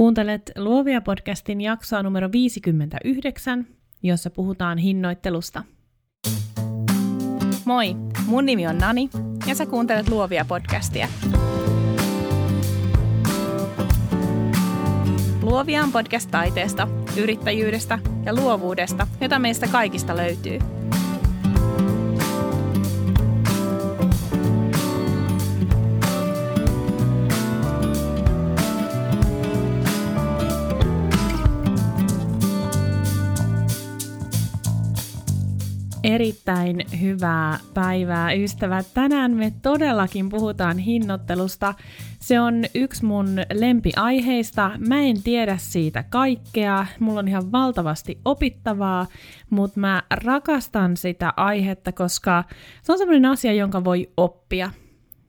Kuuntelet Luovia podcastin jaksoa numero 59, jossa puhutaan hinnoittelusta. Moi, mun nimi on Nani ja sä kuuntelet Luovia podcastia. Luovia on podcast taiteesta, yrittäjyydestä ja luovuudesta, jota meistä kaikista löytyy – Erittäin hyvää päivää, ystävät. Tänään me todellakin puhutaan hinnoittelusta. Se on yksi mun lempiaiheista. Mä en tiedä siitä kaikkea. Mulla on ihan valtavasti opittavaa, mutta mä rakastan sitä aihetta, koska se on sellainen asia, jonka voi oppia.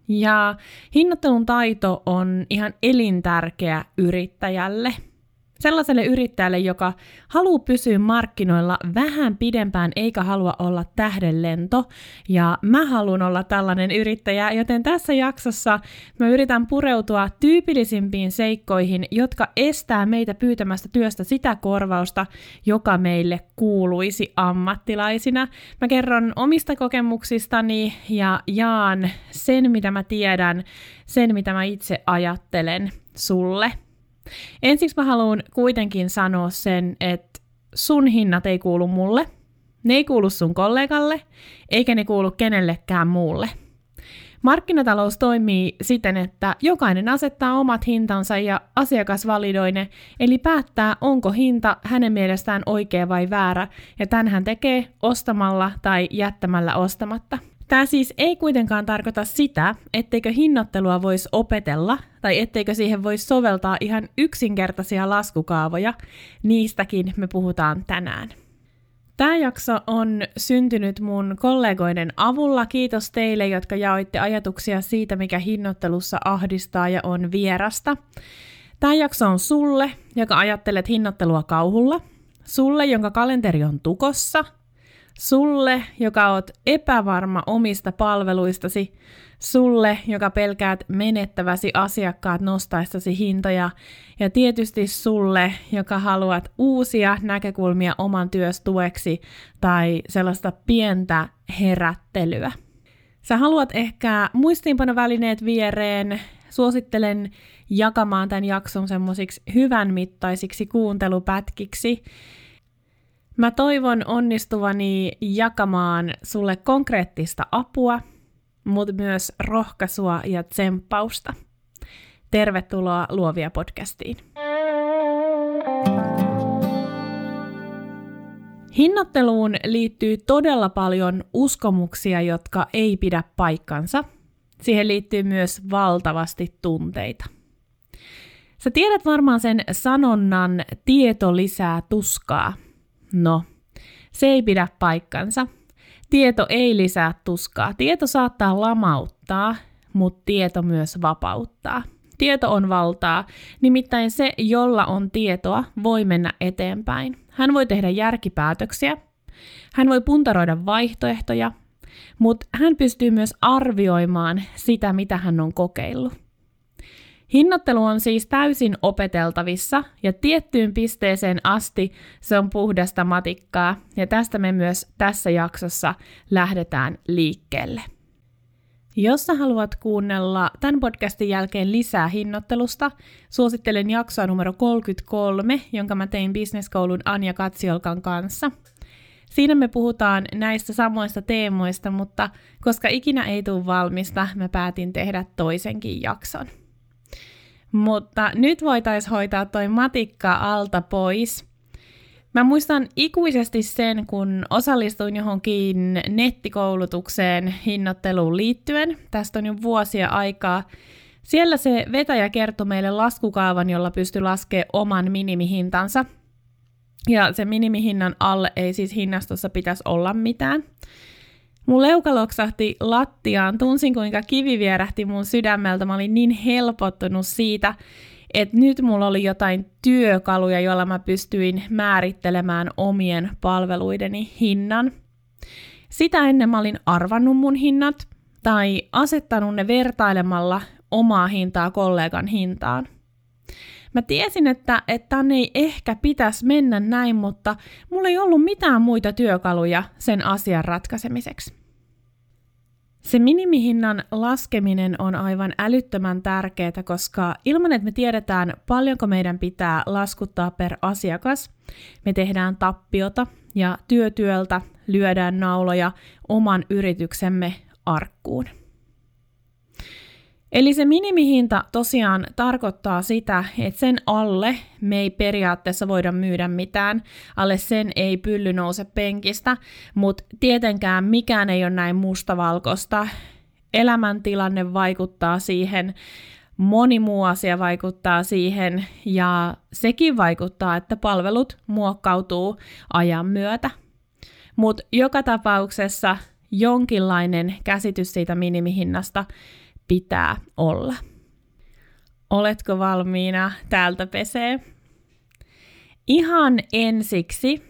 Ja hinnoittelun taito on ihan elintärkeä yrittäjälle – Sellaiselle yrittäjälle, joka haluaa pysyä markkinoilla vähän pidempään eikä halua olla tähdenlento. Ja mä haluan olla tällainen yrittäjä, joten tässä jaksossa mä yritän pureutua tyypillisimpiin seikkoihin, jotka estää meitä pyytämästä työstä sitä korvausta, joka meille kuuluisi ammattilaisina. Mä kerron omista kokemuksistani ja jaan sen, mitä mä tiedän, sen, mitä mä itse ajattelen sulle. Ensiksi mä haluan kuitenkin sanoa sen, että sun hinnat ei kuulu mulle, ne ei kuulu sun kollegalle, eikä ne kuulu kenellekään muulle. Markkinatalous toimii siten, että jokainen asettaa omat hintansa ja asiakas validoi ne, eli päättää, onko hinta hänen mielestään oikea vai väärä, ja tämän hän tekee ostamalla tai jättämällä ostamatta. Tämä siis ei kuitenkaan tarkoita sitä, etteikö hinnoittelua voisi opetella tai etteikö siihen voisi soveltaa ihan yksinkertaisia laskukaavoja. Niistäkin me puhutaan tänään. Tämä jakso on syntynyt mun kollegoiden avulla. Kiitos teille, jotka jaoitte ajatuksia siitä, mikä hinnoittelussa ahdistaa ja on vierasta. Tämä jakso on sulle, joka ajattelet hinnoittelua kauhulla. Sulle, jonka kalenteri on tukossa – Sulle, joka oot epävarma omista palveluistasi, sulle, joka pelkäät menettäväsi asiakkaat nostaessasi hintoja, ja tietysti sulle, joka haluat uusia näkökulmia oman työstueksi tai sellaista pientä herättelyä. Sä haluat ehkä muistiinpanovälineet viereen, suosittelen jakamaan tämän jakson semmoisiksi hyvän mittaisiksi kuuntelupätkiksi, Mä toivon onnistuvani jakamaan sulle konkreettista apua, mutta myös rohkaisua ja tsemppausta. Tervetuloa Luovia podcastiin. Hinnoitteluun liittyy todella paljon uskomuksia, jotka ei pidä paikkansa. Siihen liittyy myös valtavasti tunteita. Sä tiedät varmaan sen sanonnan tieto lisää tuskaa – No, se ei pidä paikkansa. Tieto ei lisää tuskaa. Tieto saattaa lamauttaa, mutta tieto myös vapauttaa. Tieto on valtaa, nimittäin se, jolla on tietoa, voi mennä eteenpäin. Hän voi tehdä järkipäätöksiä, hän voi puntaroida vaihtoehtoja, mutta hän pystyy myös arvioimaan sitä, mitä hän on kokeillut. Hinnoittelu on siis täysin opeteltavissa ja tiettyyn pisteeseen asti se on puhdasta matikkaa ja tästä me myös tässä jaksossa lähdetään liikkeelle. Jos sä haluat kuunnella tämän podcastin jälkeen lisää hinnoittelusta, suosittelen jaksoa numero 33, jonka mä tein bisneskoulun Anja Katsiolkan kanssa. Siinä me puhutaan näistä samoista teemoista, mutta koska ikinä ei tule valmista, mä päätin tehdä toisenkin jakson. Mutta nyt voitaisiin hoitaa toi matikka alta pois. Mä muistan ikuisesti sen, kun osallistuin johonkin nettikoulutukseen hinnoitteluun liittyen. Tästä on jo vuosia aikaa. Siellä se vetäjä kertoi meille laskukaavan, jolla pystyi laskemaan oman minimihintansa. Ja se minimihinnan alle ei siis hinnastossa pitäisi olla mitään. Mun leuka loksahti lattiaan, tunsin kuinka kivi vierähti mun sydämeltä. Mä olin niin helpottunut siitä, että nyt mulla oli jotain työkaluja, joilla mä pystyin määrittelemään omien palveluideni hinnan. Sitä ennen mä olin arvannut mun hinnat tai asettanut ne vertailemalla omaa hintaa kollegan hintaan. Mä tiesin, että, tänne ei ehkä pitäisi mennä näin, mutta mulla ei ollut mitään muita työkaluja sen asian ratkaisemiseksi. Se minimihinnan laskeminen on aivan älyttömän tärkeää, koska ilman, että me tiedetään paljonko meidän pitää laskuttaa per asiakas, me tehdään tappiota ja työtyöltä lyödään nauloja oman yrityksemme arkkuun. Eli se minimihinta tosiaan tarkoittaa sitä, että sen alle me ei periaatteessa voida myydä mitään, alle sen ei pylly nouse penkistä, mutta tietenkään mikään ei ole näin mustavalkoista. Elämäntilanne vaikuttaa siihen, moni muu asia vaikuttaa siihen ja sekin vaikuttaa, että palvelut muokkautuu ajan myötä. Mutta joka tapauksessa jonkinlainen käsitys siitä minimihinnasta pitää olla. Oletko valmiina? Täältä pesee. Ihan ensiksi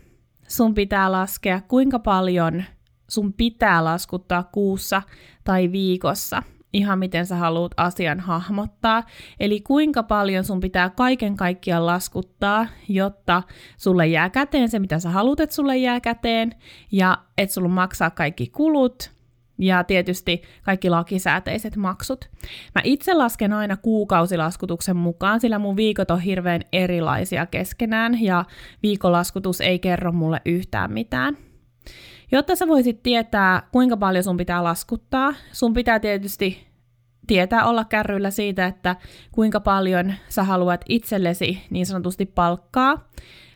sun pitää laskea, kuinka paljon sun pitää laskuttaa kuussa tai viikossa, ihan miten sä haluat asian hahmottaa. Eli kuinka paljon sun pitää kaiken kaikkiaan laskuttaa, jotta sulle jää käteen se, mitä sä haluat, että sulle jää käteen, ja että sulla maksaa kaikki kulut, ja tietysti kaikki lakisääteiset maksut. Mä itse lasken aina kuukausilaskutuksen mukaan, sillä mun viikot on hirveän erilaisia keskenään ja viikolaskutus ei kerro mulle yhtään mitään. Jotta sä voisit tietää, kuinka paljon sun pitää laskuttaa, sun pitää tietysti tietää olla kärryillä siitä, että kuinka paljon sä haluat itsellesi niin sanotusti palkkaa.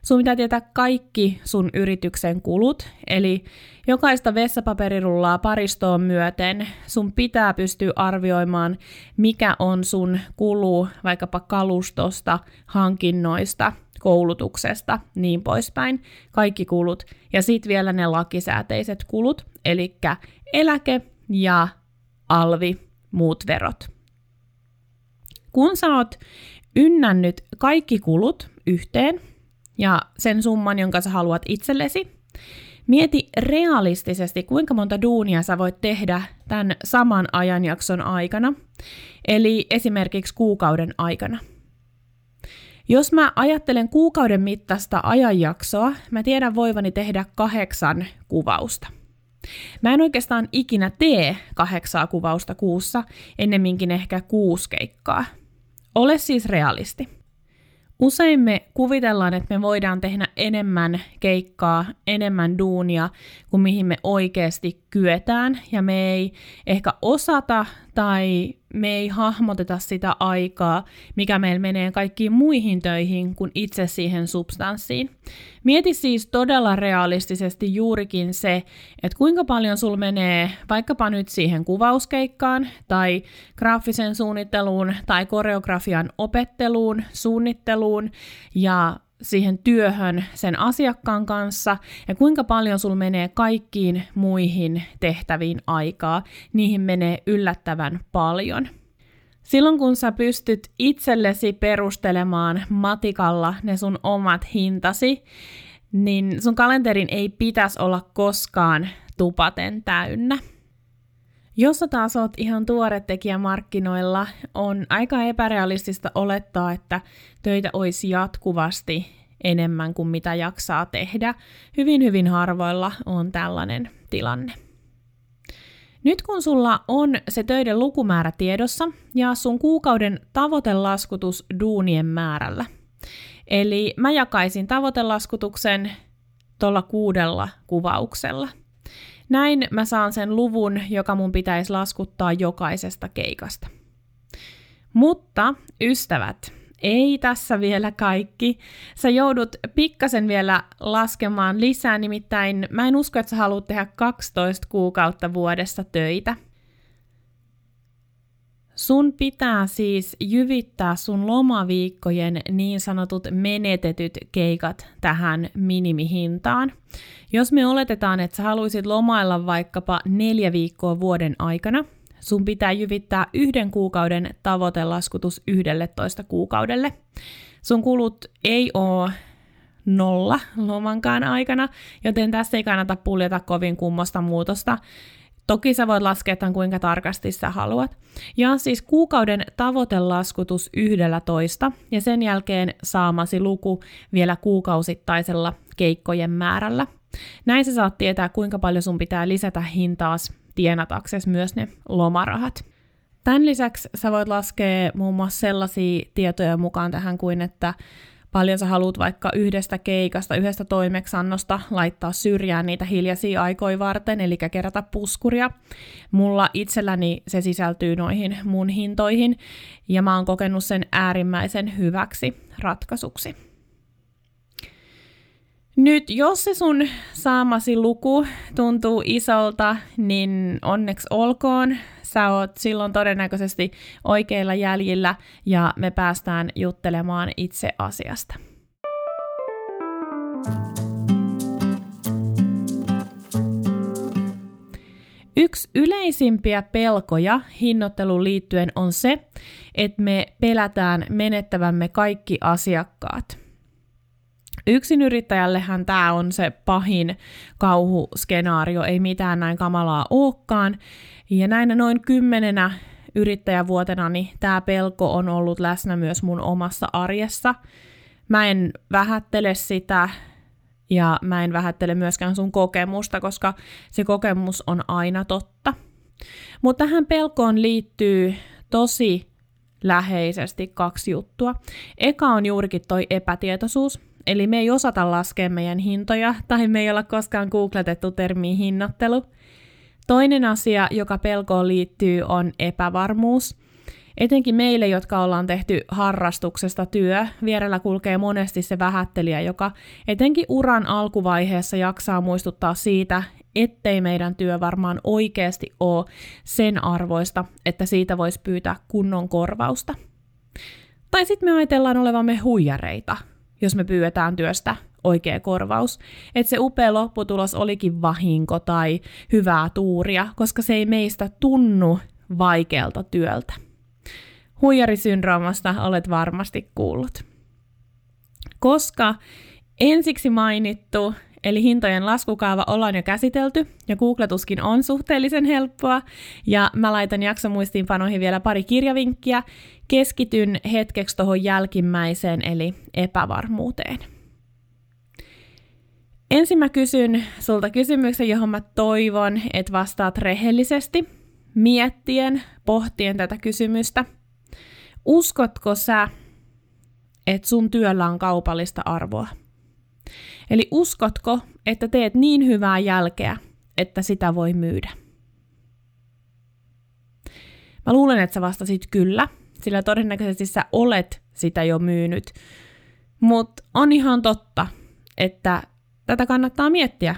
Sun pitää tietää kaikki sun yrityksen kulut, eli jokaista vessapaperirullaa paristoon myöten sun pitää pystyä arvioimaan, mikä on sun kulu vaikkapa kalustosta, hankinnoista, koulutuksesta, niin poispäin. Kaikki kulut. Ja sitten vielä ne lakisääteiset kulut, eli eläke ja alvi, muut verot. Kun sä oot ynnännyt kaikki kulut yhteen, ja sen summan, jonka sä haluat itsellesi. Mieti realistisesti, kuinka monta duunia sä voit tehdä tämän saman ajanjakson aikana, eli esimerkiksi kuukauden aikana. Jos mä ajattelen kuukauden mittaista ajanjaksoa, mä tiedän voivani tehdä kahdeksan kuvausta. Mä en oikeastaan ikinä tee kahdeksaa kuvausta kuussa, ennemminkin ehkä kuusi keikkaa. Ole siis realisti. Usein me kuvitellaan, että me voidaan tehdä enemmän keikkaa, enemmän duunia kuin mihin me oikeasti kyetään, ja me ei ehkä osata tai me ei hahmoteta sitä aikaa, mikä meillä menee kaikkiin muihin töihin kuin itse siihen substanssiin. Mieti siis todella realistisesti juurikin se, että kuinka paljon sul menee vaikkapa nyt siihen kuvauskeikkaan tai graafisen suunnitteluun tai koreografian opetteluun, suunnitteluun ja siihen työhön sen asiakkaan kanssa ja kuinka paljon sul menee kaikkiin muihin tehtäviin aikaa, niihin menee yllättävän paljon. Silloin kun sä pystyt itsellesi perustelemaan matikalla ne sun omat hintasi, niin sun kalenterin ei pitäisi olla koskaan tupaten täynnä. Jos sä taas oot ihan tuore tekijä markkinoilla, on aika epärealistista olettaa, että töitä olisi jatkuvasti enemmän kuin mitä jaksaa tehdä. Hyvin hyvin harvoilla on tällainen tilanne. Nyt kun sulla on se töiden lukumäärä tiedossa ja sun kuukauden tavoitelaskutus duunien määrällä, eli mä jakaisin tavoitelaskutuksen tuolla kuudella kuvauksella – näin mä saan sen luvun, joka mun pitäisi laskuttaa jokaisesta keikasta. Mutta ystävät, ei tässä vielä kaikki. Sä joudut pikkasen vielä laskemaan lisää, nimittäin mä en usko, että sä haluat tehdä 12 kuukautta vuodessa töitä. Sun pitää siis jyvittää sun lomaviikkojen niin sanotut menetetyt keikat tähän minimihintaan. Jos me oletetaan, että sä haluaisit lomailla vaikkapa neljä viikkoa vuoden aikana, sun pitää jyvittää yhden kuukauden tavoitelaskutus 11 kuukaudelle. Sun kulut ei ole nolla lomankaan aikana, joten tässä ei kannata puljeta kovin kummosta muutosta Toki sä voit laskea tämän kuinka tarkasti sä haluat. Ja siis kuukauden tavoitelaskutus 11 ja sen jälkeen saamasi luku vielä kuukausittaisella keikkojen määrällä. Näin sä saat tietää, kuinka paljon sun pitää lisätä hintaas tienataksesi myös ne lomarahat. Tämän lisäksi sä voit laskea muun muassa sellaisia tietoja mukaan tähän kuin, että paljon sä haluat vaikka yhdestä keikasta, yhdestä toimeksannosta laittaa syrjään niitä hiljaisia aikoja varten, eli kerätä puskuria. Mulla itselläni se sisältyy noihin mun hintoihin, ja mä oon kokenut sen äärimmäisen hyväksi ratkaisuksi. Nyt jos se sun saamasi luku tuntuu isolta, niin onneksi olkoon. Sä oot silloin todennäköisesti oikeilla jäljillä ja me päästään juttelemaan itse asiasta. Yksi yleisimpiä pelkoja hinnoitteluun liittyen on se, että me pelätään menettävämme kaikki asiakkaat – Yksinyrittäjällehän tämä on se pahin kauhuskenaario, ei mitään näin kamalaa olekaan. Ja näinä noin kymmenenä yrittäjävuotena niin tämä pelko on ollut läsnä myös mun omassa arjessa. Mä en vähättele sitä ja mä en vähättele myöskään sun kokemusta, koska se kokemus on aina totta. Mutta tähän pelkoon liittyy tosi läheisesti kaksi juttua. Eka on juurikin toi epätietoisuus, Eli me ei osata laskea meidän hintoja, tai me ei olla koskaan googletettu termiä hinnoittelu. Toinen asia, joka pelkoon liittyy, on epävarmuus. Etenkin meille, jotka ollaan tehty harrastuksesta työ, vierellä kulkee monesti se vähättelijä, joka etenkin uran alkuvaiheessa jaksaa muistuttaa siitä, ettei meidän työ varmaan oikeasti ole sen arvoista, että siitä voisi pyytää kunnon korvausta. Tai sitten me ajatellaan olevamme huijareita – jos me pyydetään työstä oikea korvaus. Että se upea lopputulos olikin vahinko tai hyvää tuuria, koska se ei meistä tunnu vaikealta työltä. Huijarisyndroomasta olet varmasti kuullut. Koska ensiksi mainittu, eli hintojen laskukaava ollaan jo käsitelty, ja googletuskin on suhteellisen helppoa, ja mä laitan jaksomuistiinpanoihin vielä pari kirjavinkkiä, keskityn hetkeksi tuohon jälkimmäiseen eli epävarmuuteen. Ensin mä kysyn sulta kysymyksen, johon mä toivon, että vastaat rehellisesti, miettien, pohtien tätä kysymystä. Uskotko sä, että sun työllä on kaupallista arvoa? Eli uskotko, että teet niin hyvää jälkeä, että sitä voi myydä? Mä luulen, että sä vastasit kyllä, sillä todennäköisesti sä olet sitä jo myynyt. Mutta on ihan totta, että tätä kannattaa miettiä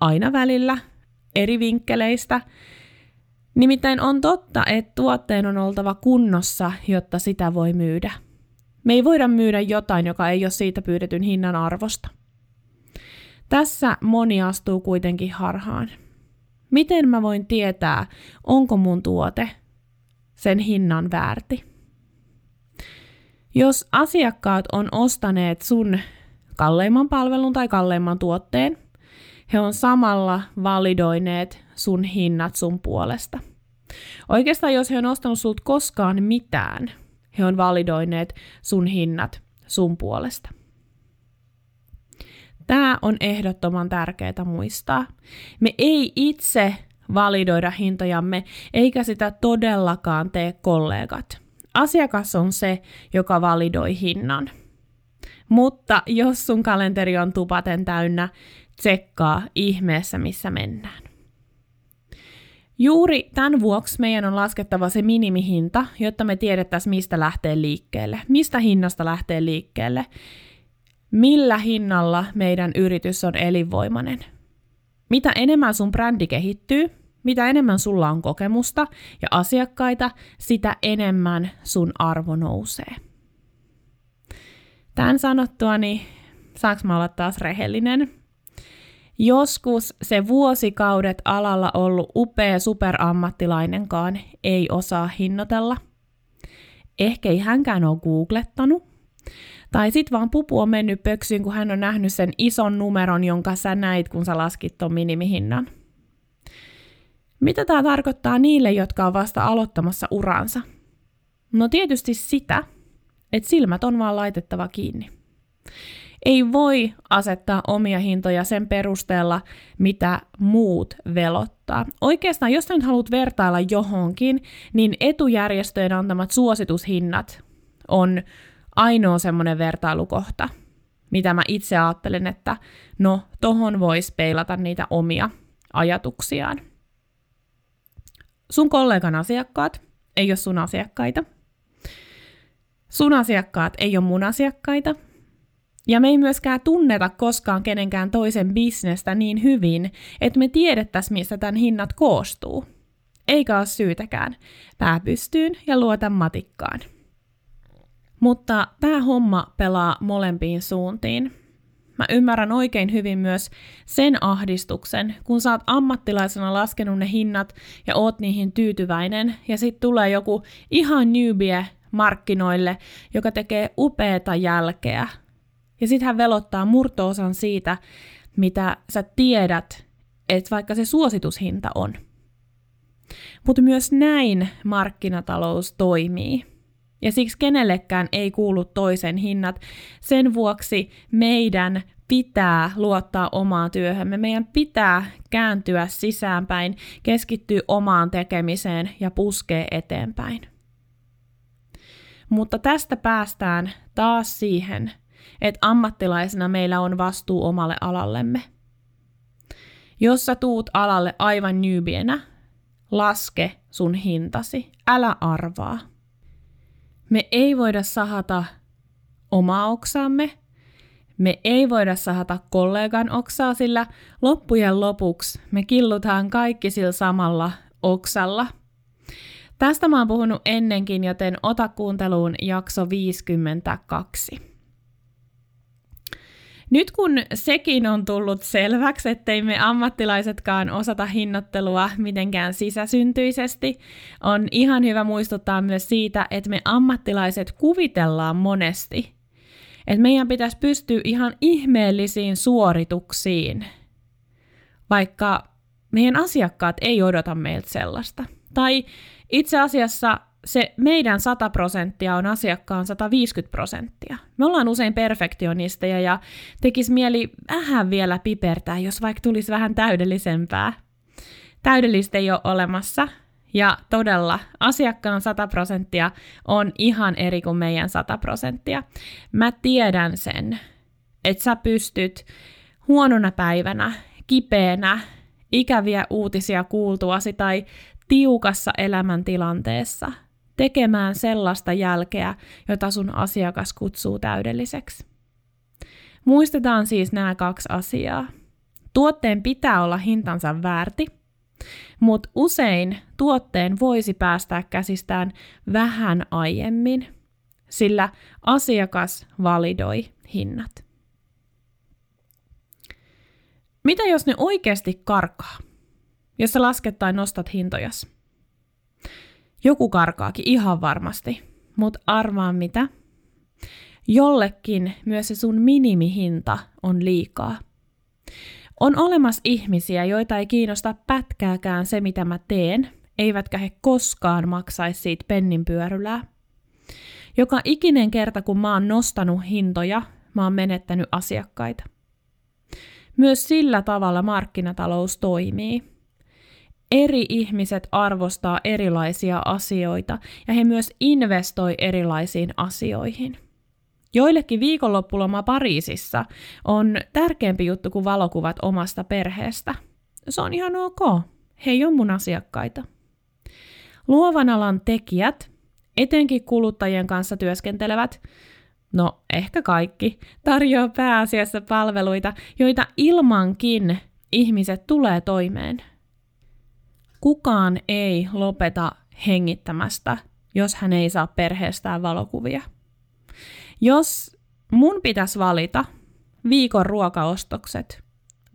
aina välillä, eri vinkkeleistä. Nimittäin on totta, että tuotteen on oltava kunnossa, jotta sitä voi myydä. Me ei voida myydä jotain, joka ei ole siitä pyydetyn hinnan arvosta. Tässä moni astuu kuitenkin harhaan. Miten mä voin tietää, onko mun tuote sen hinnan väärti? Jos asiakkaat on ostaneet sun kalleimman palvelun tai kalleimman tuotteen, he on samalla validoineet sun hinnat sun puolesta. Oikeastaan jos he on ostanut sulta koskaan mitään, he on validoineet sun hinnat sun puolesta. Tämä on ehdottoman tärkeää muistaa. Me ei itse validoida hintojamme, eikä sitä todellakaan tee kollegat. Asiakas on se, joka validoi hinnan. Mutta jos sun kalenteri on tupaten täynnä, tsekkaa ihmeessä, missä mennään. Juuri tämän vuoksi meidän on laskettava se minimihinta, jotta me tiedettäisiin, mistä lähtee liikkeelle, mistä hinnasta lähtee liikkeelle, millä hinnalla meidän yritys on elinvoimainen. Mitä enemmän sun brändi kehittyy, mitä enemmän sulla on kokemusta ja asiakkaita, sitä enemmän sun arvo nousee. Tämän sanottua, niin saaks mä olla taas rehellinen? Joskus se vuosikaudet alalla ollut upea superammattilainenkaan ei osaa hinnoitella. Ehkä ei hänkään ole googlettanut. Tai sit vaan pupu on mennyt pöksyyn, kun hän on nähnyt sen ison numeron, jonka sä näit, kun sä laskit ton minimihinnan – Mitä tämä tarkoittaa niille, jotka on vasta aloittamassa uransa? No tietysti sitä, että silmät on vaan laitettava kiinni. Ei voi asettaa omia hintoja sen perusteella, mitä muut velottaa. Oikeastaan, jos nyt haluat vertailla johonkin, niin etujärjestöjen antamat suositushinnat on ainoa semmoinen vertailukohta, mitä mä itse ajattelen, että no, tohon voisi peilata niitä omia ajatuksiaan. Sun kollegan asiakkaat ei ole sun asiakkaita. Sun asiakkaat ei ole mun asiakkaita. Ja me ei myöskään tunneta koskaan kenenkään toisen bisnestä niin hyvin, että me tiedettäisiin, mistä tämän hinnat koostuu. Eikä ole syytäkään. Pää pystyyn ja luota matikkaan. Mutta tämä homma pelaa molempiin suuntiin. Mä ymmärrän oikein hyvin myös sen ahdistuksen, kun sä oot ammattilaisena laskenut ne hinnat ja oot niihin tyytyväinen, ja sitten tulee joku ihan newbie markkinoille, joka tekee upeata jälkeä. Ja sitten hän velottaa murtoosan siitä, mitä sä tiedät, että vaikka se suositushinta on. Mutta myös näin markkinatalous toimii. Ja siksi kenellekään ei kuulu toisen hinnat. Sen vuoksi meidän pitää luottaa omaan työhömme. Meidän pitää kääntyä sisäänpäin, keskittyä omaan tekemiseen ja puskea eteenpäin. Mutta tästä päästään taas siihen, että ammattilaisena meillä on vastuu omalle alallemme. Jos sä tuut alalle aivan newbienä, laske sun hintasi, älä arvaa. Me ei voida sahata omaa oksaamme, me ei voida sahata kollegan oksaa, sillä loppujen lopuksi me killutaan kaikki sillä samalla oksalla. Tästä mä oon puhunut ennenkin, joten ota kuunteluun jakso 52. Nyt kun sekin on tullut selväksi, ettei me ammattilaisetkaan osata hinnoittelua mitenkään sisäsyntyisesti, on ihan hyvä muistuttaa myös siitä, että me ammattilaiset kuvitellaan monesti, että meidän pitäisi pystyä ihan ihmeellisiin suorituksiin, vaikka meidän asiakkaat ei odota meiltä sellaista. Tai itse asiassa se meidän 100 prosenttia on asiakkaan 150 prosenttia. Me ollaan usein perfektionisteja ja tekis mieli vähän vielä pipertää, jos vaikka tulisi vähän täydellisempää. Täydellistä ei ole olemassa, ja todella, asiakkaan 100 prosenttia on ihan eri kuin meidän 100 prosenttia. Mä tiedän sen, että sä pystyt huonona päivänä, kipeänä, ikäviä uutisia kuultuasi tai tiukassa elämäntilanteessa tekemään sellaista jälkeä, jota sun asiakas kutsuu täydelliseksi. Muistetaan siis nämä kaksi asiaa. Tuotteen pitää olla hintansa väärti, mutta usein tuotteen voisi päästää käsistään vähän aiemmin, sillä asiakas validoi hinnat. Mitä jos ne oikeasti karkaa, jos sä lasket tai nostat hintojas? Joku karkaakin ihan varmasti, mutta arvaa mitä? Jollekin myös se sun minimihinta on liikaa. On olemassa ihmisiä, joita ei kiinnosta pätkääkään se, mitä mä teen, eivätkä he koskaan maksaisi siitä penninpyörylää. Joka ikinen kerta, kun mä oon nostanut hintoja, mä oon menettänyt asiakkaita. Myös sillä tavalla markkinatalous toimii eri ihmiset arvostaa erilaisia asioita ja he myös investoi erilaisiin asioihin. Joillekin viikonloppuloma Pariisissa on tärkeämpi juttu kuin valokuvat omasta perheestä. Se on ihan ok. He ei ole mun asiakkaita. Luovan alan tekijät, etenkin kuluttajien kanssa työskentelevät, no ehkä kaikki, tarjoaa pääasiassa palveluita, joita ilmankin ihmiset tulee toimeen – Kukaan ei lopeta hengittämästä, jos hän ei saa perheestään valokuvia. Jos mun pitäisi valita viikon ruokaostokset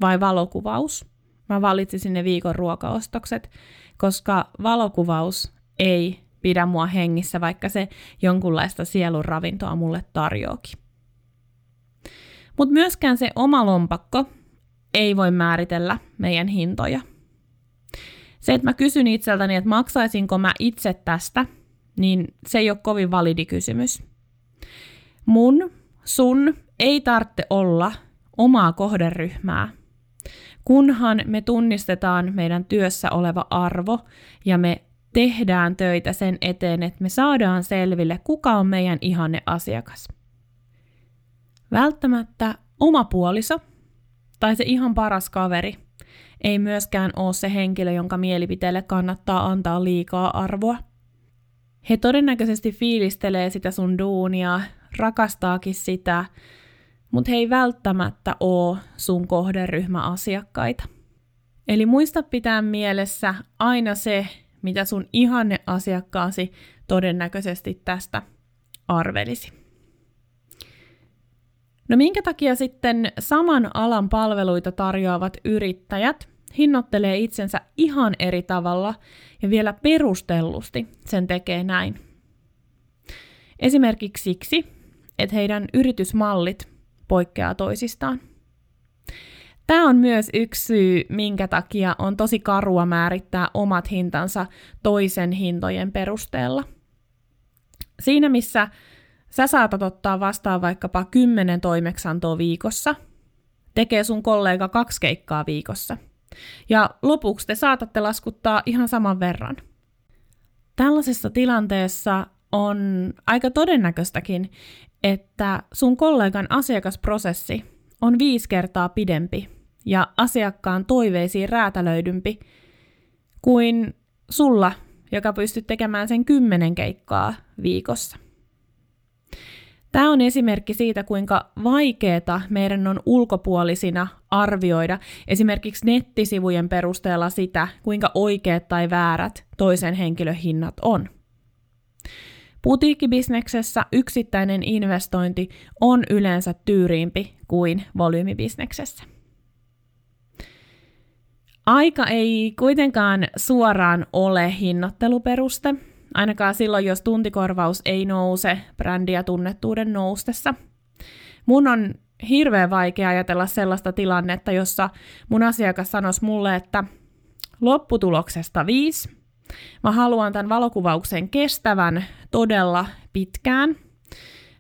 vai valokuvaus, mä valitsisin ne viikon ruokaostokset, koska valokuvaus ei pidä mua hengissä, vaikka se jonkunlaista sielun ravintoa mulle tarjoakin. Mutta myöskään se oma lompakko ei voi määritellä meidän hintoja – Se, että mä kysyn itseltäni, että maksaisinko mä itse tästä, niin se ei ole kovin validi kysymys. Mun, sun ei tarvitse olla omaa kohderyhmää, kunhan me tunnistetaan meidän työssä oleva arvo ja me tehdään töitä sen eteen, että me saadaan selville, kuka on meidän ihanne asiakas. Välttämättä oma puoliso tai se ihan paras kaveri ei myöskään ole se henkilö, jonka mielipiteelle kannattaa antaa liikaa arvoa. He todennäköisesti fiilistelee sitä sun duunia, rakastaakin sitä, mutta he ei välttämättä ole sun kohderyhmäasiakkaita. Eli muista pitää mielessä aina se, mitä sun ihanne asiakkaasi todennäköisesti tästä arvelisi. No minkä takia sitten saman alan palveluita tarjoavat yrittäjät hinnoittelee itsensä ihan eri tavalla ja vielä perustellusti sen tekee näin? Esimerkiksi siksi, että heidän yritysmallit poikkeaa toisistaan. Tämä on myös yksi syy, minkä takia on tosi karua määrittää omat hintansa toisen hintojen perusteella. Siinä missä sä saatat ottaa vastaan vaikkapa 10 toimeksantoa viikossa, tekee sun kollega kaksi keikkaa viikossa. Ja lopuksi te saatatte laskuttaa ihan saman verran. Tällaisessa tilanteessa on aika todennäköistäkin, että sun kollegan asiakasprosessi on viisi kertaa pidempi ja asiakkaan toiveisiin räätälöidympi kuin sulla, joka pystyt tekemään sen kymmenen keikkaa viikossa. Tämä on esimerkki siitä, kuinka vaikeaa meidän on ulkopuolisina arvioida esimerkiksi nettisivujen perusteella sitä, kuinka oikeat tai väärät toisen henkilön hinnat on. Putiikkibisneksessä yksittäinen investointi on yleensä tyyriimpi kuin volyymibisneksessä. Aika ei kuitenkaan suoraan ole hinnoitteluperuste, ainakaan silloin, jos tuntikorvaus ei nouse brändiä tunnettuuden noustessa. Mun on hirveän vaikea ajatella sellaista tilannetta, jossa mun asiakas sanoisi mulle, että lopputuloksesta viisi, mä haluan tämän valokuvauksen kestävän todella pitkään.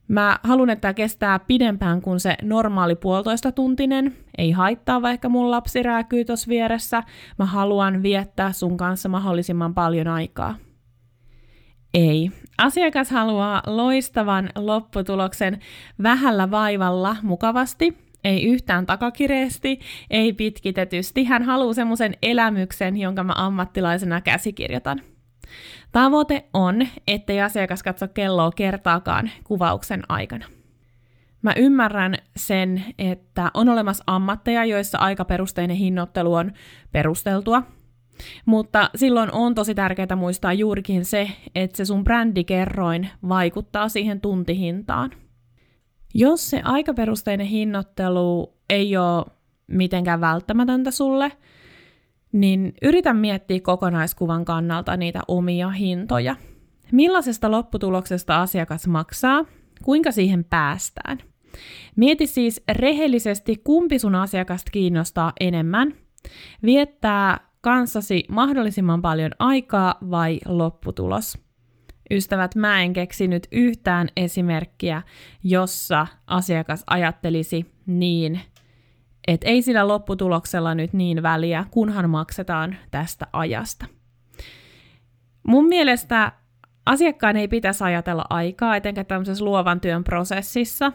Mä haluan, että tämä kestää pidempään kuin se normaali puolitoista tuntinen. Ei haittaa, vaikka mun lapsi rääkyy tuossa vieressä. Mä haluan viettää sun kanssa mahdollisimman paljon aikaa. Ei. Asiakas haluaa loistavan lopputuloksen vähällä vaivalla mukavasti, ei yhtään takakireesti, ei pitkitetysti. Hän haluaa semmoisen elämyksen, jonka mä ammattilaisena käsikirjoitan. Tavoite on, ettei asiakas katso kelloa kertaakaan kuvauksen aikana. Mä ymmärrän sen, että on olemassa ammatteja, joissa aikaperusteinen hinnoittelu on perusteltua, mutta silloin on tosi tärkeää muistaa juurikin se, että se sun brändikerroin vaikuttaa siihen tuntihintaan. Jos se aikaperusteinen hinnoittelu ei ole mitenkään välttämätöntä sulle, niin yritä miettiä kokonaiskuvan kannalta niitä omia hintoja. Millaisesta lopputuloksesta asiakas maksaa, kuinka siihen päästään. Mieti siis rehellisesti, kumpi sun asiakasta kiinnostaa enemmän. Viettää kanssasi mahdollisimman paljon aikaa vai lopputulos? Ystävät, mä en keksinyt yhtään esimerkkiä, jossa asiakas ajattelisi niin, että ei sillä lopputuloksella nyt niin väliä, kunhan maksetaan tästä ajasta. Mun mielestä asiakkaan ei pitäisi ajatella aikaa, etenkä tämmöisessä luovan työn prosessissa.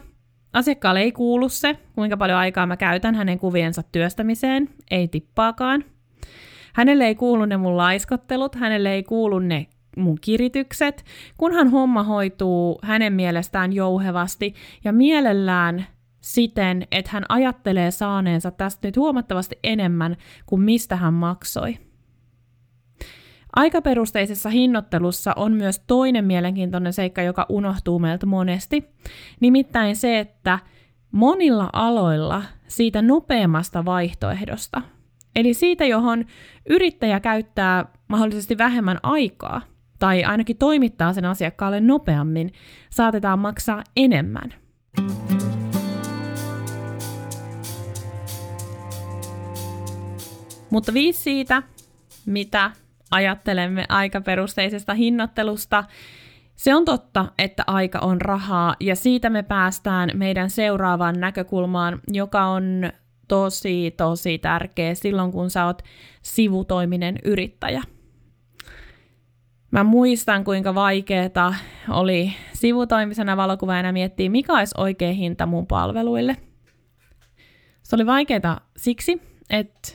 Asiakkaalle ei kuulu se, kuinka paljon aikaa mä käytän hänen kuviensa työstämiseen, ei tippaakaan. Hänelle ei kuulu ne mun laiskottelut, hänelle ei kuulu ne mun kiritykset, kunhan homma hoituu hänen mielestään jouhevasti ja mielellään siten, että hän ajattelee saaneensa tästä nyt huomattavasti enemmän kuin mistä hän maksoi. Aikaperusteisessa hinnoittelussa on myös toinen mielenkiintoinen seikka, joka unohtuu meiltä monesti, nimittäin se, että monilla aloilla siitä nopeammasta vaihtoehdosta, eli siitä, johon yrittäjä käyttää mahdollisesti vähemmän aikaa, tai ainakin toimittaa sen asiakkaalle nopeammin, saatetaan maksaa enemmän. Mutta viisi siitä, mitä ajattelemme aikaperusteisesta hinnoittelusta. Se on totta, että aika on rahaa, ja siitä me päästään meidän seuraavaan näkökulmaan, joka on tosi, tosi tärkeä silloin, kun sä oot sivutoiminen yrittäjä. Mä muistan, kuinka vaikeeta oli sivutoimisena valokuvaajana miettiä, mikä olisi oikea hinta mun palveluille. Se oli vaikeaa siksi, että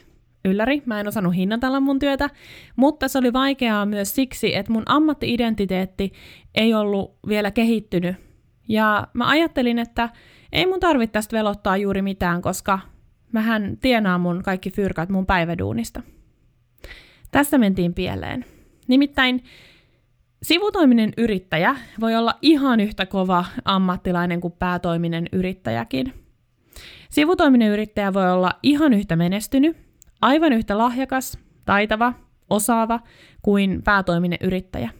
ylläri, mä en osannut hinnoitella mun työtä, mutta se oli vaikeaa myös siksi, että mun ammattiidentiteetti ei ollut vielä kehittynyt. Ja mä ajattelin, että ei mun tarvitse tästä velottaa juuri mitään, koska mähän tienaan mun kaikki fyrkat mun päiväduunista. Tässä mentiin pieleen. Nimittäin sivutoiminen yrittäjä voi olla ihan yhtä kova ammattilainen kuin päätoiminen yrittäjäkin. Sivutoiminen yrittäjä voi olla ihan yhtä menestynyt, aivan yhtä lahjakas, taitava, osaava kuin päätoiminen yrittäjä.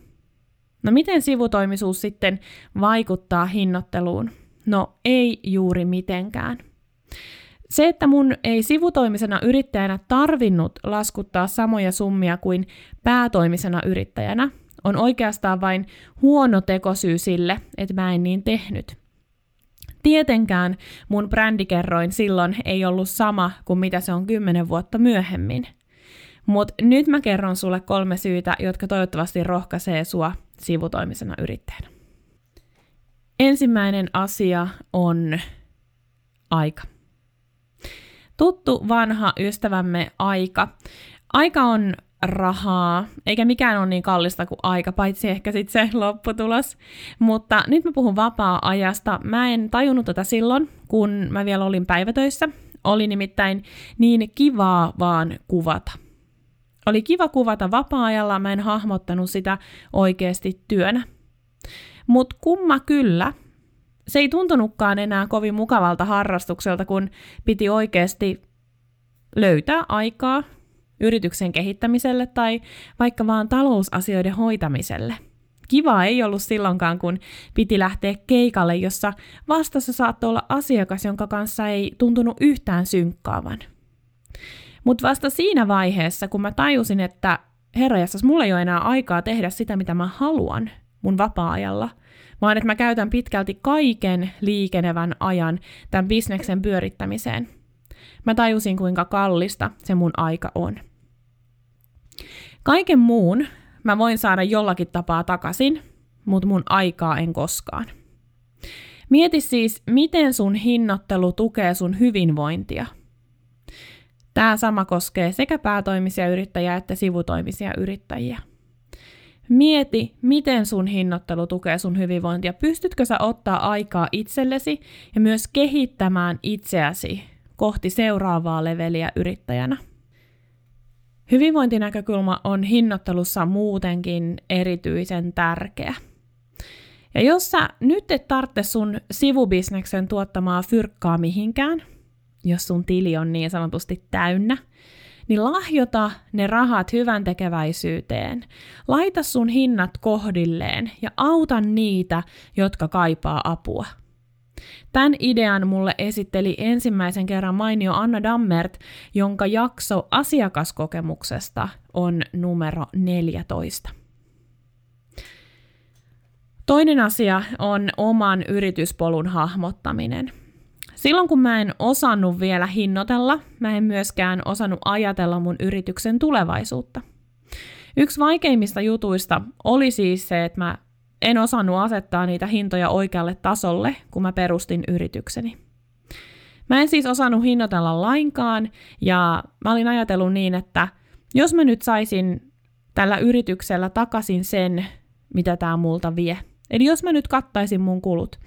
No miten sivutoimisuus sitten vaikuttaa hinnoitteluun? No ei juuri mitenkään. Se, että mun ei sivutoimisena yrittäjänä tarvinnut laskuttaa samoja summia kuin päätoimisena yrittäjänä, on oikeastaan vain huono tekosyy sille, että mä en niin tehnyt. Tietenkään mun brändikerroin silloin ei ollut sama kuin mitä se on kymmenen vuotta myöhemmin. Mutta nyt mä kerron sulle kolme syytä, jotka toivottavasti rohkaisee sua sivutoimisena yrittäjänä. Ensimmäinen asia on aika. Tuttu vanha ystävämme aika. Aika on rahaa, eikä mikään ole niin kallista kuin aika, paitsi ehkä sitten se lopputulos. Mutta nyt mä puhun vapaa-ajasta. Mä en tajunnut tätä silloin, kun mä vielä olin päivätöissä. Oli nimittäin niin kivaa vaan kuvata. Oli kiva kuvata vapaa-ajalla, mä en hahmottanut sitä oikeasti työnä. Mutta kumma kyllä, se ei tuntunutkaan enää kovin mukavalta harrastukselta, kun piti oikeasti löytää aikaa yrityksen kehittämiselle tai vaikka vaan talousasioiden hoitamiselle. Kiva ei ollut silloinkaan, kun piti lähteä keikalle, jossa vastassa saattoi olla asiakas, jonka kanssa ei tuntunut yhtään synkkaavan. Mutta vasta siinä vaiheessa, kun mä tajusin, että herrajassas, mulla ei ole enää aikaa tehdä sitä, mitä mä haluan mun vapaa-ajalla, vaan että mä käytän pitkälti kaiken liikenevän ajan tämän bisneksen pyörittämiseen. Mä tajusin, kuinka kallista se mun aika on. Kaiken muun mä voin saada jollakin tapaa takaisin, mutta mun aikaa en koskaan. Mieti siis, miten sun hinnoittelu tukee sun hyvinvointia. Tämä sama koskee sekä päätoimisia yrittäjiä että sivutoimisia yrittäjiä. Mieti, miten sun hinnoittelu tukee sun hyvinvointia. Pystytkö sä ottaa aikaa itsellesi ja myös kehittämään itseäsi kohti seuraavaa leveliä yrittäjänä? Hyvinvointinäkökulma on hinnoittelussa muutenkin erityisen tärkeä. Ja jos sä nyt et tarvitse sun sivubisneksen tuottamaa fyrkkaa mihinkään, jos sun tili on niin sanotusti täynnä, niin lahjota ne rahat hyvän tekeväisyyteen. Laita sun hinnat kohdilleen ja auta niitä, jotka kaipaa apua. Tämän idean mulle esitteli ensimmäisen kerran mainio Anna Dammert, jonka jakso asiakaskokemuksesta on numero 14. Toinen asia on oman yrityspolun hahmottaminen. Silloin kun mä en osannut vielä hinnoitella, mä en myöskään osannut ajatella mun yrityksen tulevaisuutta. Yksi vaikeimmista jutuista oli siis se, että mä en osannut asettaa niitä hintoja oikealle tasolle, kun mä perustin yritykseni. Mä en siis osannut hinnoitella lainkaan, ja mä olin ajatellut niin, että jos mä nyt saisin tällä yrityksellä takaisin sen, mitä tämä multa vie. Eli jos mä nyt kattaisin mun kulut.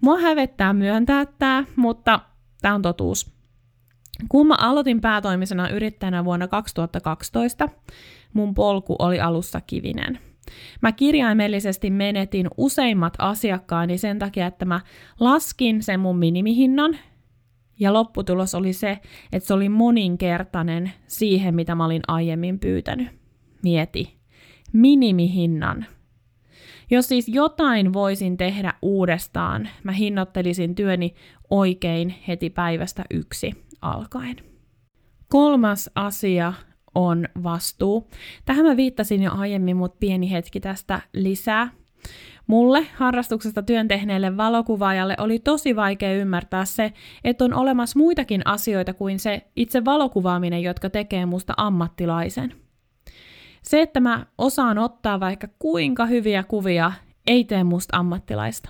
Mua hävettää myöntää tämä, mutta tämä on totuus. Kun mä aloitin päätoimisena yrittäjänä vuonna 2012, mun polku oli alussa kivinen. Mä kirjaimellisesti menetin useimmat asiakkaani sen takia, että mä laskin sen mun minimihinnan, ja lopputulos oli se, että se oli moninkertainen siihen, mitä mä olin aiemmin pyytänyt. Mieti. Minimihinnan. Jos siis jotain voisin tehdä uudestaan, mä hinnoittelisin työni oikein heti päivästä yksi alkaen. Kolmas asia on vastuu. Tähän mä viittasin jo aiemmin, mutta pieni hetki tästä lisää. Mulle, harrastuksesta työn tehneelle valokuvaajalle, oli tosi vaikea ymmärtää se, että on olemassa muitakin asioita kuin se itse valokuvaaminen, jotka tekee musta ammattilaisen. Se, että mä osaan ottaa vaikka kuinka hyviä kuvia, ei tee musta ammattilaista.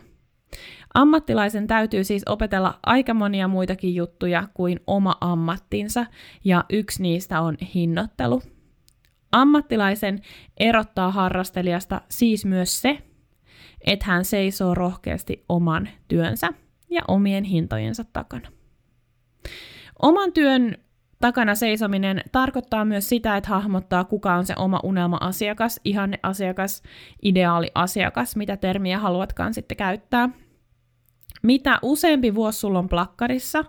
Ammattilaisen täytyy siis opetella aika monia muitakin juttuja kuin oma ammattinsa, ja yksi niistä on hinnoittelu. Ammattilaisen erottaa harrastelijasta siis myös se, että hän seisoo rohkeasti oman työnsä ja omien hintojensa takana. Oman työn takana seisominen tarkoittaa myös sitä, että hahmottaa, kuka on se oma unelma-asiakas, ihanne asiakas, ideaali asiakas, mitä termiä haluatkaan sitten käyttää. Mitä useampi vuosi sulla on plakkarissa,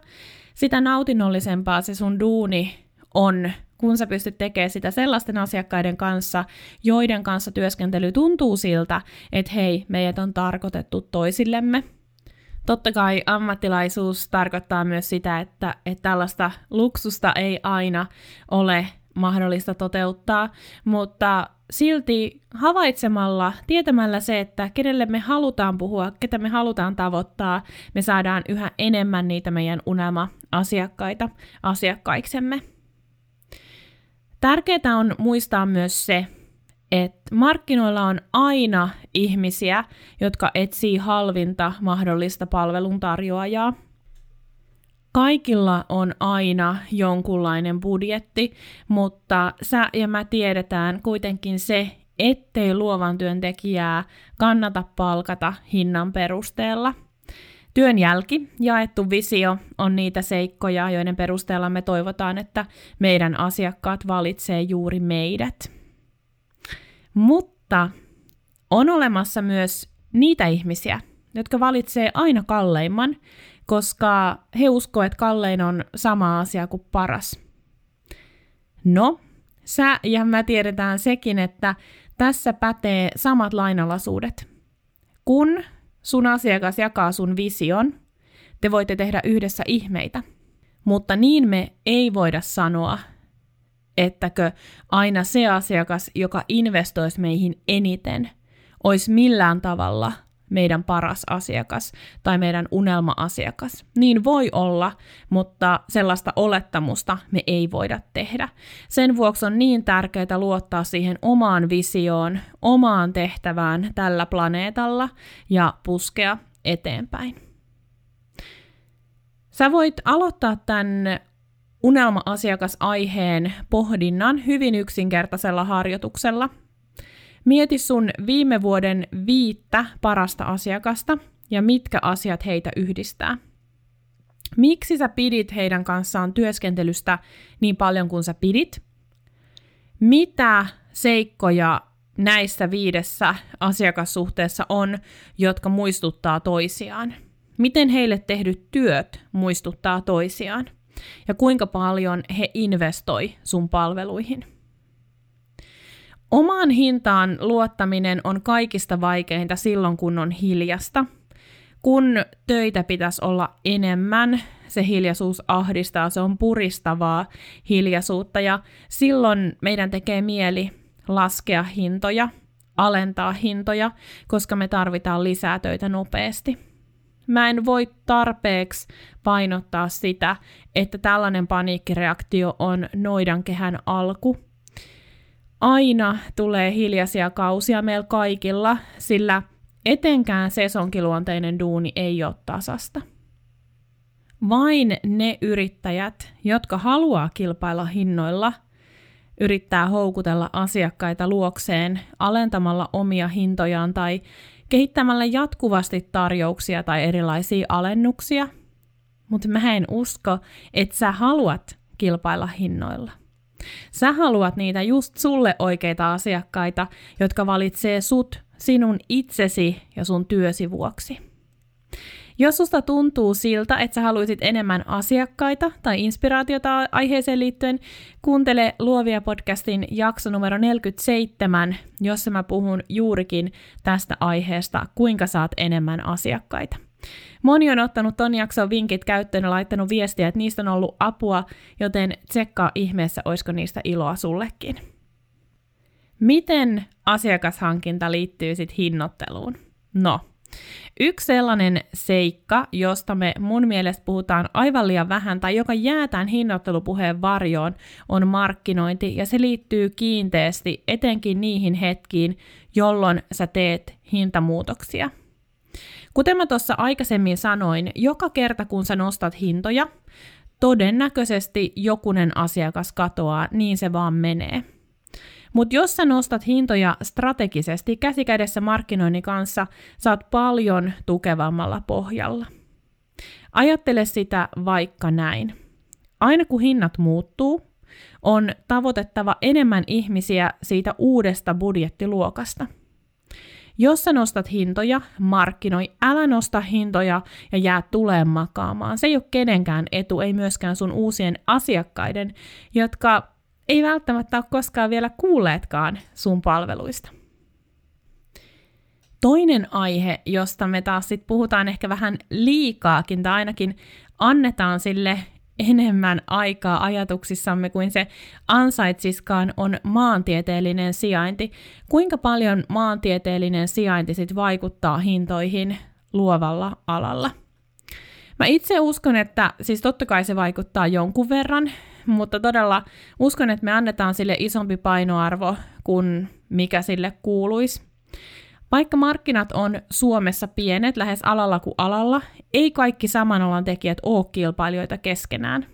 sitä nautinnollisempaa se sun duuni on kun sä pystyt tekemään sitä sellaisten asiakkaiden kanssa, joiden kanssa työskentely tuntuu siltä, että hei, meidät on tarkoitettu toisillemme. Totta kai ammattilaisuus tarkoittaa myös sitä, että, että tällaista luksusta ei aina ole mahdollista toteuttaa, mutta silti havaitsemalla, tietämällä se, että kenelle me halutaan puhua, ketä me halutaan tavoittaa, me saadaan yhä enemmän niitä meidän unelma-asiakkaita asiakkaiksemme. Tärkeää on muistaa myös se, että markkinoilla on aina ihmisiä, jotka etsii halvinta mahdollista palveluntarjoajaa. Kaikilla on aina jonkunlainen budjetti, mutta sä ja mä tiedetään kuitenkin se, ettei luovan työntekijää kannata palkata hinnan perusteella – Työn jälki, jaettu visio, on niitä seikkoja, joiden perusteella me toivotaan, että meidän asiakkaat valitsee juuri meidät. Mutta on olemassa myös niitä ihmisiä, jotka valitsee aina kalleimman, koska he uskoo, että kallein on sama asia kuin paras. No, sä ja mä tiedetään sekin, että tässä pätee samat lainalaisuudet. Kun sun asiakas jakaa sun vision, te voitte tehdä yhdessä ihmeitä. Mutta niin me ei voida sanoa, ettäkö aina se asiakas, joka investoisi meihin eniten, olisi millään tavalla meidän paras asiakas tai meidän unelma-asiakas. Niin voi olla, mutta sellaista olettamusta me ei voida tehdä. Sen vuoksi on niin tärkeää luottaa siihen omaan visioon, omaan tehtävään tällä planeetalla ja puskea eteenpäin. Sä voit aloittaa tämän unelma-asiakasaiheen pohdinnan hyvin yksinkertaisella harjoituksella – Mieti sun viime vuoden viittä parasta asiakasta ja mitkä asiat heitä yhdistää. Miksi sä pidit heidän kanssaan työskentelystä niin paljon kuin sä pidit? Mitä seikkoja näissä viidessä asiakassuhteessa on, jotka muistuttaa toisiaan? Miten heille tehdyt työt muistuttaa toisiaan? Ja kuinka paljon he investoi sun palveluihin? Omaan hintaan luottaminen on kaikista vaikeinta silloin, kun on hiljasta. Kun töitä pitäisi olla enemmän, se hiljaisuus ahdistaa, se on puristavaa hiljaisuutta ja silloin meidän tekee mieli laskea hintoja, alentaa hintoja, koska me tarvitaan lisää töitä nopeasti. Mä en voi tarpeeksi painottaa sitä, että tällainen paniikkireaktio on noidankehän alku – aina tulee hiljaisia kausia meillä kaikilla, sillä etenkään sesonkiluonteinen duuni ei ole tasasta. Vain ne yrittäjät, jotka haluaa kilpailla hinnoilla, yrittää houkutella asiakkaita luokseen alentamalla omia hintojaan tai kehittämällä jatkuvasti tarjouksia tai erilaisia alennuksia. Mutta mä en usko, että sä haluat kilpailla hinnoilla. Sä haluat niitä just sulle oikeita asiakkaita, jotka valitsee sut sinun itsesi ja sun työsi vuoksi. Jos susta tuntuu siltä, että sä haluaisit enemmän asiakkaita tai inspiraatiota aiheeseen liittyen, kuuntele Luovia podcastin jakso numero 47, jossa mä puhun juurikin tästä aiheesta, kuinka saat enemmän asiakkaita. Moni on ottanut ton jakson vinkit käyttöön ja laittanut viestiä, että niistä on ollut apua, joten tsekkaa ihmeessä, olisiko niistä iloa sullekin. Miten asiakashankinta liittyy sitten hinnoitteluun? No, Yksi sellainen seikka, josta me mun mielestä puhutaan aivan liian vähän tai joka jää tämän hinnoittelupuheen varjoon, on markkinointi ja se liittyy kiinteästi etenkin niihin hetkiin, jolloin sä teet hintamuutoksia. Kuten mä tuossa aikaisemmin sanoin, joka kerta kun sä nostat hintoja, todennäköisesti jokunen asiakas katoaa, niin se vaan menee. Mutta jos sä nostat hintoja strategisesti käsikädessä markkinoinnin kanssa, saat paljon tukevammalla pohjalla. Ajattele sitä vaikka näin. Aina kun hinnat muuttuu, on tavoitettava enemmän ihmisiä siitä uudesta budjettiluokasta. Jos sä nostat hintoja, markkinoi, älä nosta hintoja ja jää tuleen makaamaan. Se ei ole kenenkään etu, ei myöskään sun uusien asiakkaiden, jotka ei välttämättä ole koskaan vielä kuulleetkaan sun palveluista. Toinen aihe, josta me taas sit puhutaan ehkä vähän liikaakin, tai ainakin annetaan sille enemmän aikaa ajatuksissamme kuin se ansaitsiskaan, on maantieteellinen sijainti. Kuinka paljon maantieteellinen sijainti sit vaikuttaa hintoihin luovalla alalla? Mä itse uskon, että siis totta kai se vaikuttaa jonkun verran, mutta todella uskon, että me annetaan sille isompi painoarvo kuin mikä sille kuuluisi. Vaikka markkinat on Suomessa pienet lähes alalla kuin alalla, ei kaikki saman alan tekijät ole kilpailijoita keskenään.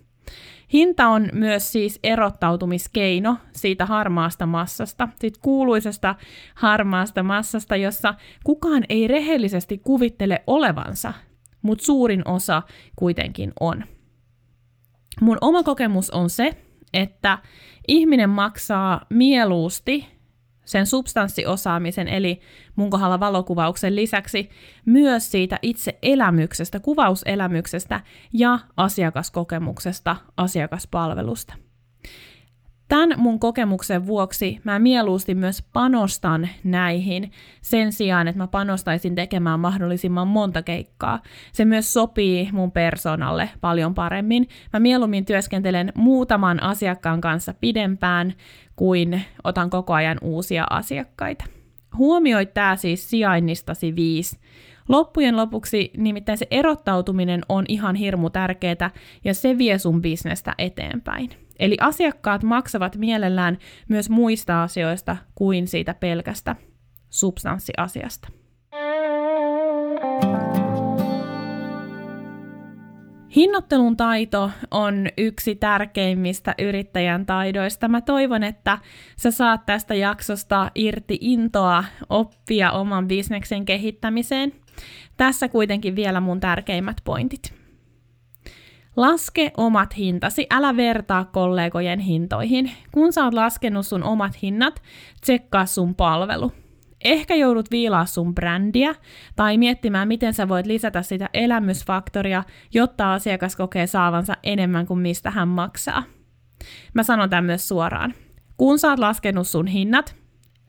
Hinta on myös siis erottautumiskeino siitä harmaasta massasta, siitä kuuluisesta harmaasta massasta, jossa kukaan ei rehellisesti kuvittele olevansa, mutta suurin osa kuitenkin on. Mun oma kokemus on se, että ihminen maksaa mieluusti sen substanssiosaamisen, eli mun kohdalla valokuvauksen lisäksi, myös siitä itse elämyksestä, kuvauselämyksestä ja asiakaskokemuksesta, asiakaspalvelusta. Tämän mun kokemuksen vuoksi mä mieluusti myös panostan näihin sen sijaan, että mä panostaisin tekemään mahdollisimman monta keikkaa. Se myös sopii mun persoonalle paljon paremmin. Mä mieluummin työskentelen muutaman asiakkaan kanssa pidempään kuin otan koko ajan uusia asiakkaita. Huomioi tää siis sijainnistasi viisi. Loppujen lopuksi nimittäin se erottautuminen on ihan hirmu tärkeää ja se vie sun bisnestä eteenpäin. Eli asiakkaat maksavat mielellään myös muista asioista kuin siitä pelkästä substanssiasiasta. Hinnoittelun taito on yksi tärkeimmistä yrittäjän taidoista. Mä toivon, että sä saat tästä jaksosta irti intoa oppia oman bisneksen kehittämiseen. Tässä kuitenkin vielä mun tärkeimmät pointit. Laske omat hintasi, älä vertaa kollegojen hintoihin. Kun sä oot laskenut sun omat hinnat, tsekkaa sun palvelu. Ehkä joudut viilaa sun brändiä tai miettimään, miten sä voit lisätä sitä elämysfaktoria, jotta asiakas kokee saavansa enemmän kuin mistä hän maksaa. Mä sanon tämän myös suoraan. Kun sä oot laskenut sun hinnat,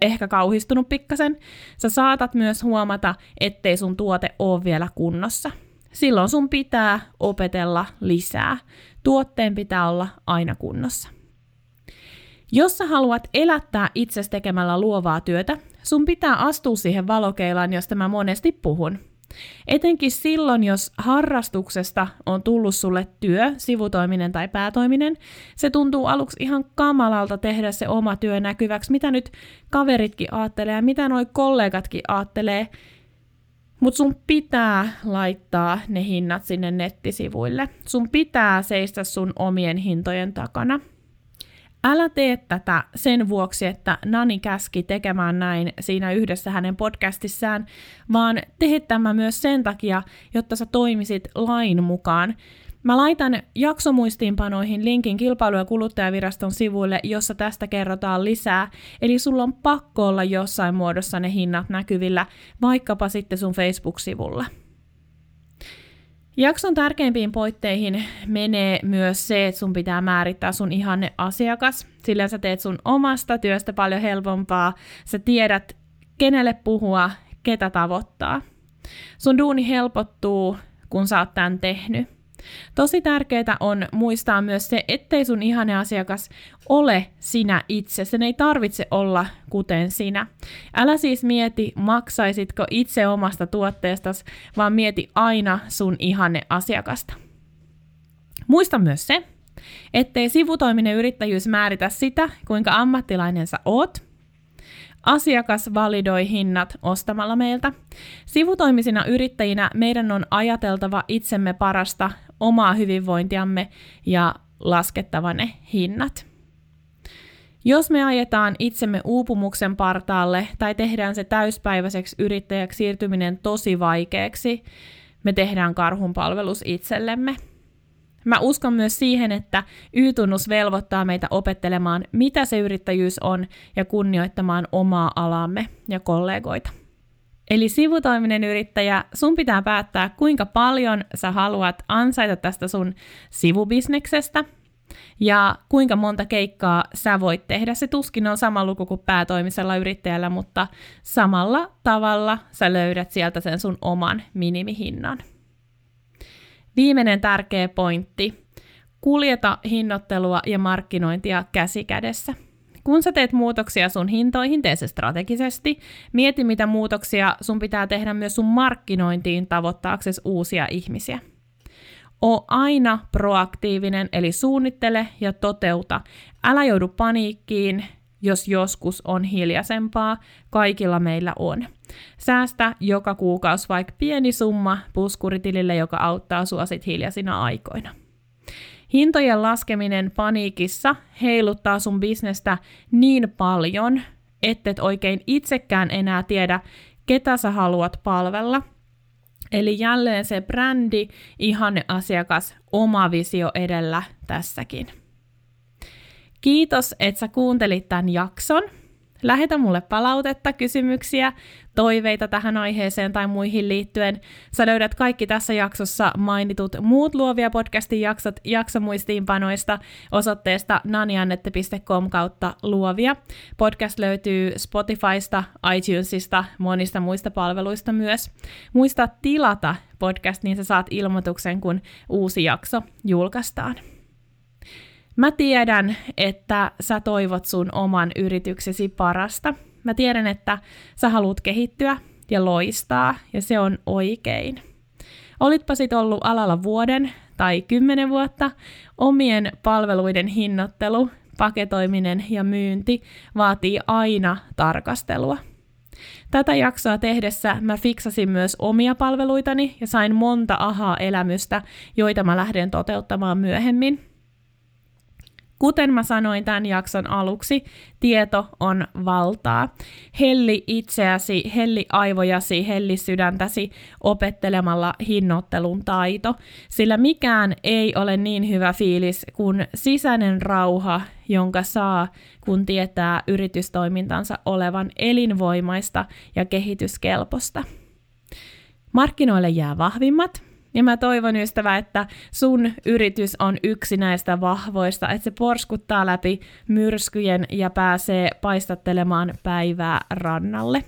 ehkä kauhistunut pikkasen, sä saatat myös huomata, ettei sun tuote ole vielä kunnossa – silloin sun pitää opetella lisää. Tuotteen pitää olla aina kunnossa. Jos sä haluat elättää itsestä tekemällä luovaa työtä, sun pitää astua siihen valokeilaan, josta mä monesti puhun. Etenkin silloin, jos harrastuksesta on tullut sulle työ, sivutoiminen tai päätoiminen, se tuntuu aluksi ihan kamalalta tehdä se oma työ näkyväksi, mitä nyt kaveritkin aattelee ja mitä noi kollegatkin aattelee, mutta sun pitää laittaa ne hinnat sinne nettisivuille. Sun pitää seistä sun omien hintojen takana. Älä tee tätä sen vuoksi, että Nani käski tekemään näin siinä yhdessä hänen podcastissaan, vaan tee tämä myös sen takia, jotta sä toimisit lain mukaan. Mä laitan jaksomuistiinpanoihin linkin kilpailu- ja kuluttajaviraston sivuille, jossa tästä kerrotaan lisää. Eli sulla on pakko olla jossain muodossa ne hinnat näkyvillä, vaikkapa sitten sun Facebook-sivulla. Jakson tärkeimpiin poitteihin menee myös se, että sun pitää määrittää sun ihanne asiakas, sillä sä teet sun omasta työstä paljon helpompaa, sä tiedät kenelle puhua, ketä tavoittaa – Sun duuni helpottuu, kun sä oot tämän tehnyt. Tosi tärkeää on muistaa myös se, ettei sun ihane asiakas ole sinä itse. Sen ei tarvitse olla kuten sinä. Älä siis mieti, maksaisitko itse omasta tuotteestasi, vaan mieti aina sun ihane asiakasta. Muista myös se, ettei sivutoiminen yrittäjyys määritä sitä, kuinka ammattilainen sä oot, Asiakas validoi hinnat ostamalla meiltä. Sivutoimisina yrittäjinä meidän on ajateltava itsemme parasta omaa hyvinvointiamme ja laskettava ne hinnat. Jos me ajetaan itsemme uupumuksen partaalle tai tehdään se täyspäiväiseksi yrittäjäksi siirtyminen tosi vaikeaksi, me tehdään karhunpalvelus itsellemme. Mä uskon myös siihen, että Y-tunnus velvoittaa meitä opettelemaan, mitä se yrittäjyys on ja kunnioittamaan omaa alamme ja kollegoita. Eli sivutoiminen yrittäjä, sun pitää päättää, kuinka paljon sä haluat ansaita tästä sun sivubisneksestä ja kuinka monta keikkaa sä voit tehdä. Se tuskin on sama luku kuin päätoimisella yrittäjällä, mutta samalla tavalla sä löydät sieltä sen sun oman minimihinnan. Viimeinen tärkeä pointti. Kuljeta hinnoittelua ja markkinointia käsi kädessä. Kun sä teet muutoksia sun hintoihin, tee se strategisesti. Mieti, mitä muutoksia sun pitää tehdä myös sun markkinointiin tavoittaaksesi uusia ihmisiä. O aina proaktiivinen, eli suunnittele ja toteuta. Älä joudu paniikkiin, jos joskus on hiljaisempaa, kaikilla meillä on. Säästä joka kuukausi vaikka pieni summa puskuritilille, joka auttaa sua sit hiljaisina aikoina. Hintojen laskeminen paniikissa heiluttaa sun bisnestä niin paljon, ettet oikein itsekään enää tiedä, ketä sä haluat palvella. Eli jälleen se brändi, ihanne asiakas, oma visio edellä tässäkin. Kiitos, että sä kuuntelit tämän jakson. Lähetä mulle palautetta, kysymyksiä, toiveita tähän aiheeseen tai muihin liittyen. Sä löydät kaikki tässä jaksossa mainitut muut Luovia podcastin jaksot jaksomuistiinpanoista osoitteesta naniannette.com kautta luovia. Podcast löytyy Spotifysta, iTunesista, monista muista palveluista myös. Muista tilata podcast, niin sä saat ilmoituksen, kun uusi jakso julkaistaan. Mä tiedän, että sä toivot sun oman yrityksesi parasta. Mä tiedän, että sä haluat kehittyä ja loistaa, ja se on oikein. Olitpa sit ollut alalla vuoden tai kymmenen vuotta, omien palveluiden hinnoittelu, paketoiminen ja myynti vaatii aina tarkastelua. Tätä jaksoa tehdessä mä fiksasin myös omia palveluitani ja sain monta ahaa-elämystä, joita mä lähden toteuttamaan myöhemmin – Kuten mä sanoin tämän jakson aluksi, tieto on valtaa. Helli itseäsi, helli aivojasi, helli sydäntäsi opettelemalla hinnoittelun taito, sillä mikään ei ole niin hyvä fiilis kuin sisäinen rauha, jonka saa, kun tietää yritystoimintansa olevan elinvoimaista ja kehityskelpoista. Markkinoille jää vahvimmat, ja mä toivon ystävä, että sun yritys on yksi näistä vahvoista, että se porskuttaa läpi myrskyjen ja pääsee paistattelemaan päivää rannalle.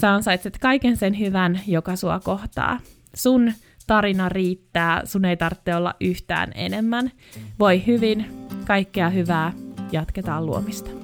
Sä ansaitset kaiken sen hyvän, joka sua kohtaa. Sun tarina riittää, sun ei tarvitse olla yhtään enemmän. Voi hyvin, kaikkea hyvää, jatketaan luomista.